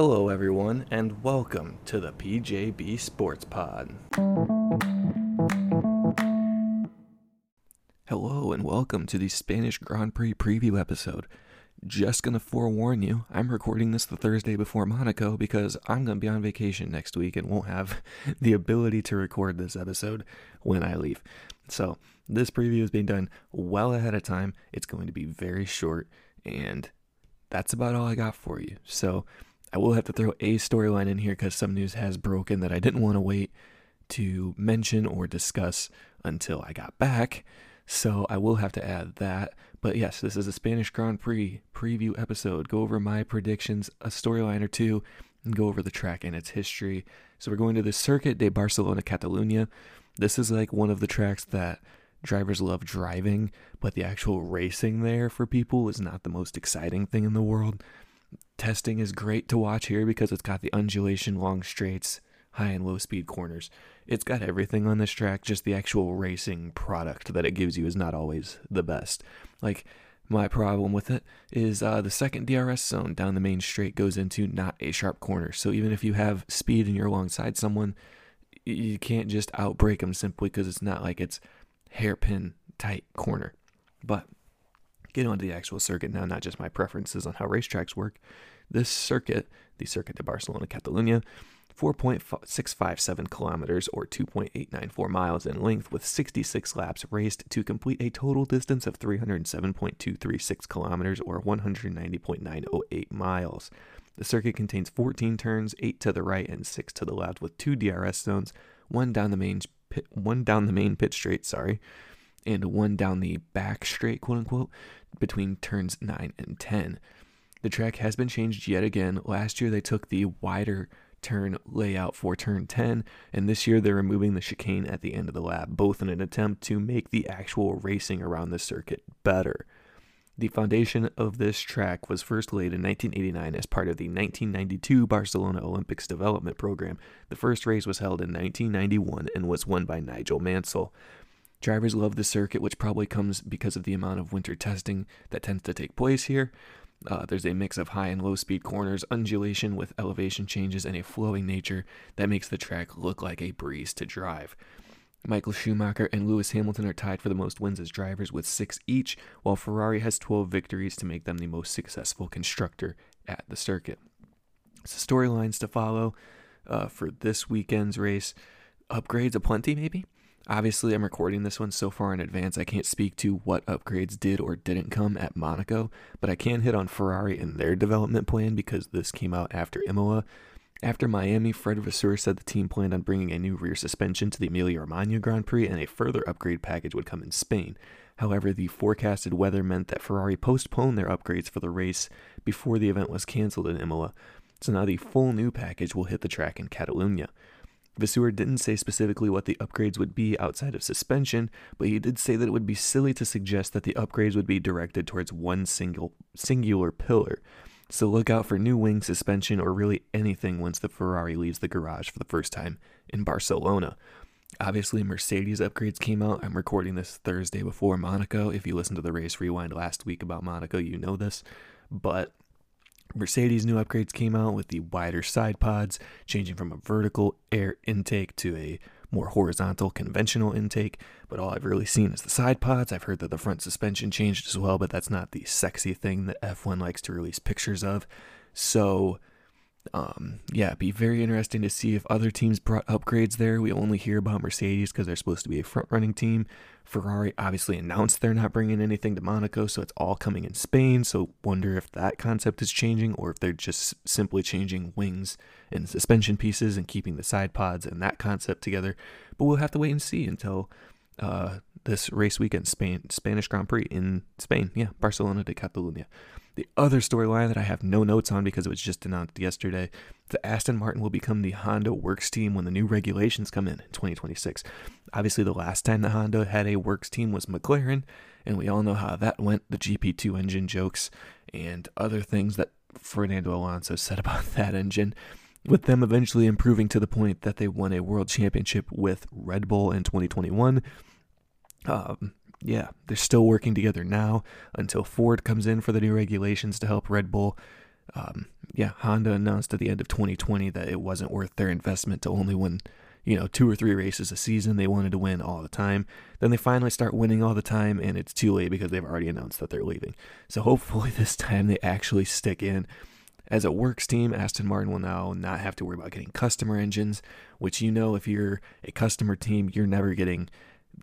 Hello, everyone, and welcome to the PJB Sports Pod. Hello, and welcome to the Spanish Grand Prix preview episode. Just gonna forewarn you, I'm recording this the Thursday before Monaco because I'm gonna be on vacation next week and won't have the ability to record this episode when I leave. So, this preview is being done well ahead of time. It's going to be very short, and that's about all I got for you. So, I will have to throw a storyline in here because some news has broken that I didn't want to wait to mention or discuss until I got back. So I will have to add that. But yes, this is a Spanish Grand Prix preview episode. Go over my predictions, a storyline or two, and go over the track and its history. So we're going to the Circuit de Barcelona Catalunya. This is like one of the tracks that drivers love driving, but the actual racing there for people is not the most exciting thing in the world. Testing is great to watch here because it's got the undulation, long straights, high and low speed corners. It's got everything on this track, just the actual racing product that it gives you is not always the best. Like, my problem with it is uh, the second DRS zone down the main straight goes into not a sharp corner. So even if you have speed and you're alongside someone, you can't just outbrake them simply because it's not like it's hairpin tight corner. But getting onto the actual circuit now, not just my preferences on how racetracks work. This circuit, the Circuit de Barcelona Catalunya, 4.657 kilometers or 2.894 miles in length with 66 laps raced to complete a total distance of 307.236 kilometers or 190.908 miles. The circuit contains 14 turns, 8 to the right and 6 to the left with two DRS zones, one down the main pit, one down the main pit straight, sorry, and one down the back straight, quote unquote, between turns 9 and 10. The track has been changed yet again. Last year they took the wider turn layout for turn 10, and this year they're removing the chicane at the end of the lap, both in an attempt to make the actual racing around the circuit better. The foundation of this track was first laid in 1989 as part of the 1992 Barcelona Olympics development program. The first race was held in 1991 and was won by Nigel Mansell. Drivers love the circuit, which probably comes because of the amount of winter testing that tends to take place here. Uh, there's a mix of high and low speed corners, undulation with elevation changes, and a flowing nature that makes the track look like a breeze to drive. Michael Schumacher and Lewis Hamilton are tied for the most wins as drivers with six each, while Ferrari has 12 victories to make them the most successful constructor at the circuit. So, storylines to follow uh, for this weekend's race upgrades aplenty, maybe? Obviously, I'm recording this one so far in advance, I can't speak to what upgrades did or didn't come at Monaco, but I can hit on Ferrari and their development plan because this came out after Imola. After Miami, Fred Vasseur said the team planned on bringing a new rear suspension to the Emilia Romagna Grand Prix and a further upgrade package would come in Spain. However, the forecasted weather meant that Ferrari postponed their upgrades for the race before the event was cancelled in Imola. So now the full new package will hit the track in Catalunya. Vasseur didn't say specifically what the upgrades would be outside of suspension, but he did say that it would be silly to suggest that the upgrades would be directed towards one single singular pillar. So look out for new wing suspension or really anything once the Ferrari leaves the garage for the first time in Barcelona. Obviously, Mercedes upgrades came out. I'm recording this Thursday before Monaco. If you listened to the race rewind last week about Monaco, you know this. But Mercedes new upgrades came out with the wider side pods, changing from a vertical air intake to a more horizontal conventional intake. But all I've really seen is the side pods. I've heard that the front suspension changed as well, but that's not the sexy thing that F1 likes to release pictures of. So um, yeah, it'd be very interesting to see if other teams brought upgrades there. We only hear about Mercedes because they're supposed to be a front running team. Ferrari obviously announced they're not bringing anything to Monaco, so it's all coming in Spain. So, wonder if that concept is changing or if they're just simply changing wings and suspension pieces and keeping the side pods and that concept together. But we'll have to wait and see until uh, this race weekend, Spain, Spanish Grand Prix in Spain. Yeah, Barcelona de Catalunya. The other storyline that I have no notes on because it was just announced yesterday, the Aston Martin will become the Honda Works team when the new regulations come in in 2026. Obviously, the last time the Honda had a Works team was McLaren, and we all know how that went. The GP2 engine jokes and other things that Fernando Alonso said about that engine with them eventually improving to the point that they won a world championship with Red Bull in 2021. Um, yeah, they're still working together now until Ford comes in for the new regulations to help Red Bull um, yeah, Honda announced at the end of 2020 that it wasn't worth their investment to only win, you know, two or three races a season. They wanted to win all the time. Then they finally start winning all the time, and it's too late because they've already announced that they're leaving. So hopefully this time they actually stick in. As a works team, Aston Martin will now not have to worry about getting customer engines, which you know, if you're a customer team, you're never getting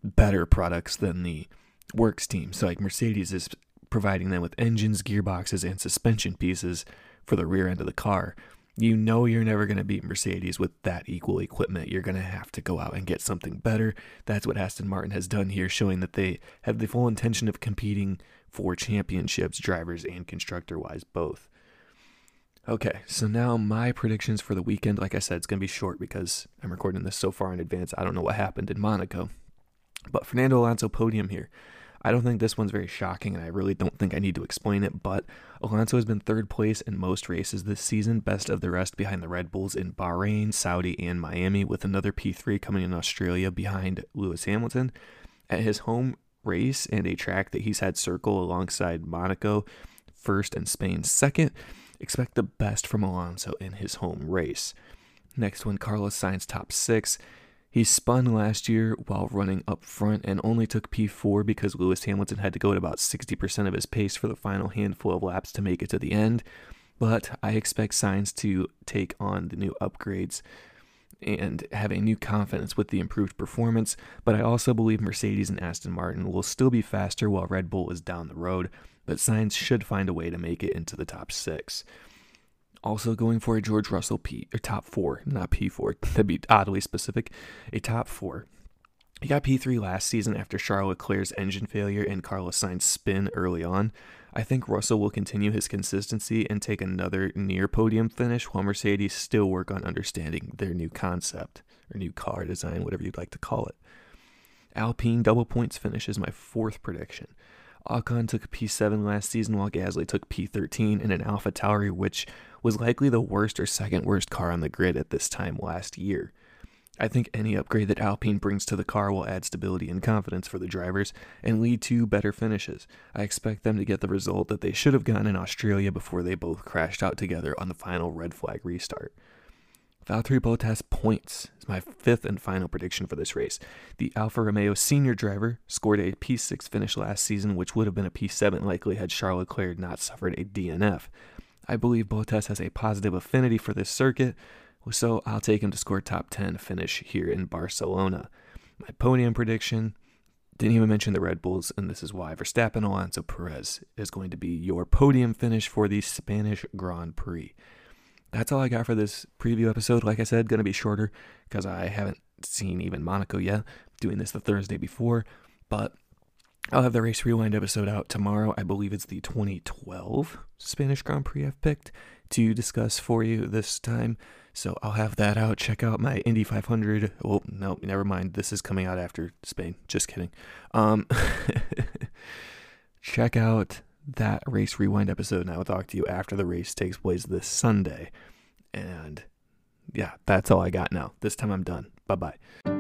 better products than the works team. So, like Mercedes is providing them with engines, gearboxes, and suspension pieces for the rear end of the car. You know you're never going to beat Mercedes with that equal equipment. You're going to have to go out and get something better. That's what Aston Martin has done here, showing that they have the full intention of competing for championships, drivers and constructor wise, both. Okay, so now my predictions for the weekend. Like I said, it's going to be short because I'm recording this so far in advance. I don't know what happened in Monaco. But Fernando Alonso podium here. I don't think this one's very shocking, and I really don't think I need to explain it. But Alonso has been third place in most races this season, best of the rest behind the Red Bulls in Bahrain, Saudi, and Miami, with another P3 coming in Australia behind Lewis Hamilton. At his home race and a track that he's had circle alongside Monaco, first and Spain second, Expect the best from Alonso in his home race. Next one, Carlos Sainz top six. He spun last year while running up front and only took P4 because Lewis Hamilton had to go at about 60% of his pace for the final handful of laps to make it to the end. But I expect Sainz to take on the new upgrades and have a new confidence with the improved performance. But I also believe Mercedes and Aston Martin will still be faster while Red Bull is down the road but Sainz should find a way to make it into the top six. Also going for a George Russell P or top four, not P4. That'd be oddly specific. A top four. He got P3 last season after Charles Leclerc's engine failure and Carlos Sainz spin early on. I think Russell will continue his consistency and take another near podium finish while Mercedes still work on understanding their new concept or new car design, whatever you'd like to call it. Alpine double points finish is my fourth prediction. Ocon took P7 last season while Gasly took P13 in an Alpha Tauri, which was likely the worst or second worst car on the grid at this time last year. I think any upgrade that Alpine brings to the car will add stability and confidence for the drivers and lead to better finishes. I expect them to get the result that they should have gotten in Australia before they both crashed out together on the final red flag restart. Valtteri Bottas points is my fifth and final prediction for this race. The Alfa Romeo senior driver scored a P6 finish last season, which would have been a P7 likely had Charles Leclerc not suffered a DNF. I believe Bottas has a positive affinity for this circuit, so I'll take him to score top 10 finish here in Barcelona. My podium prediction didn't even mention the Red Bulls, and this is why Verstappen Alonso Perez is going to be your podium finish for the Spanish Grand Prix that's all I got for this preview episode. Like I said, going to be shorter because I haven't seen even Monaco yet. Doing this the Thursday before, but I'll have the race rewind episode out tomorrow. I believe it's the 2012 Spanish Grand Prix I've picked to discuss for you this time. So I'll have that out. Check out my Indy 500. Oh, no, never mind. This is coming out after Spain. Just kidding. Um, check out that race rewind episode, and I will talk to you after the race takes place this Sunday. And yeah, that's all I got now. This time I'm done. Bye bye.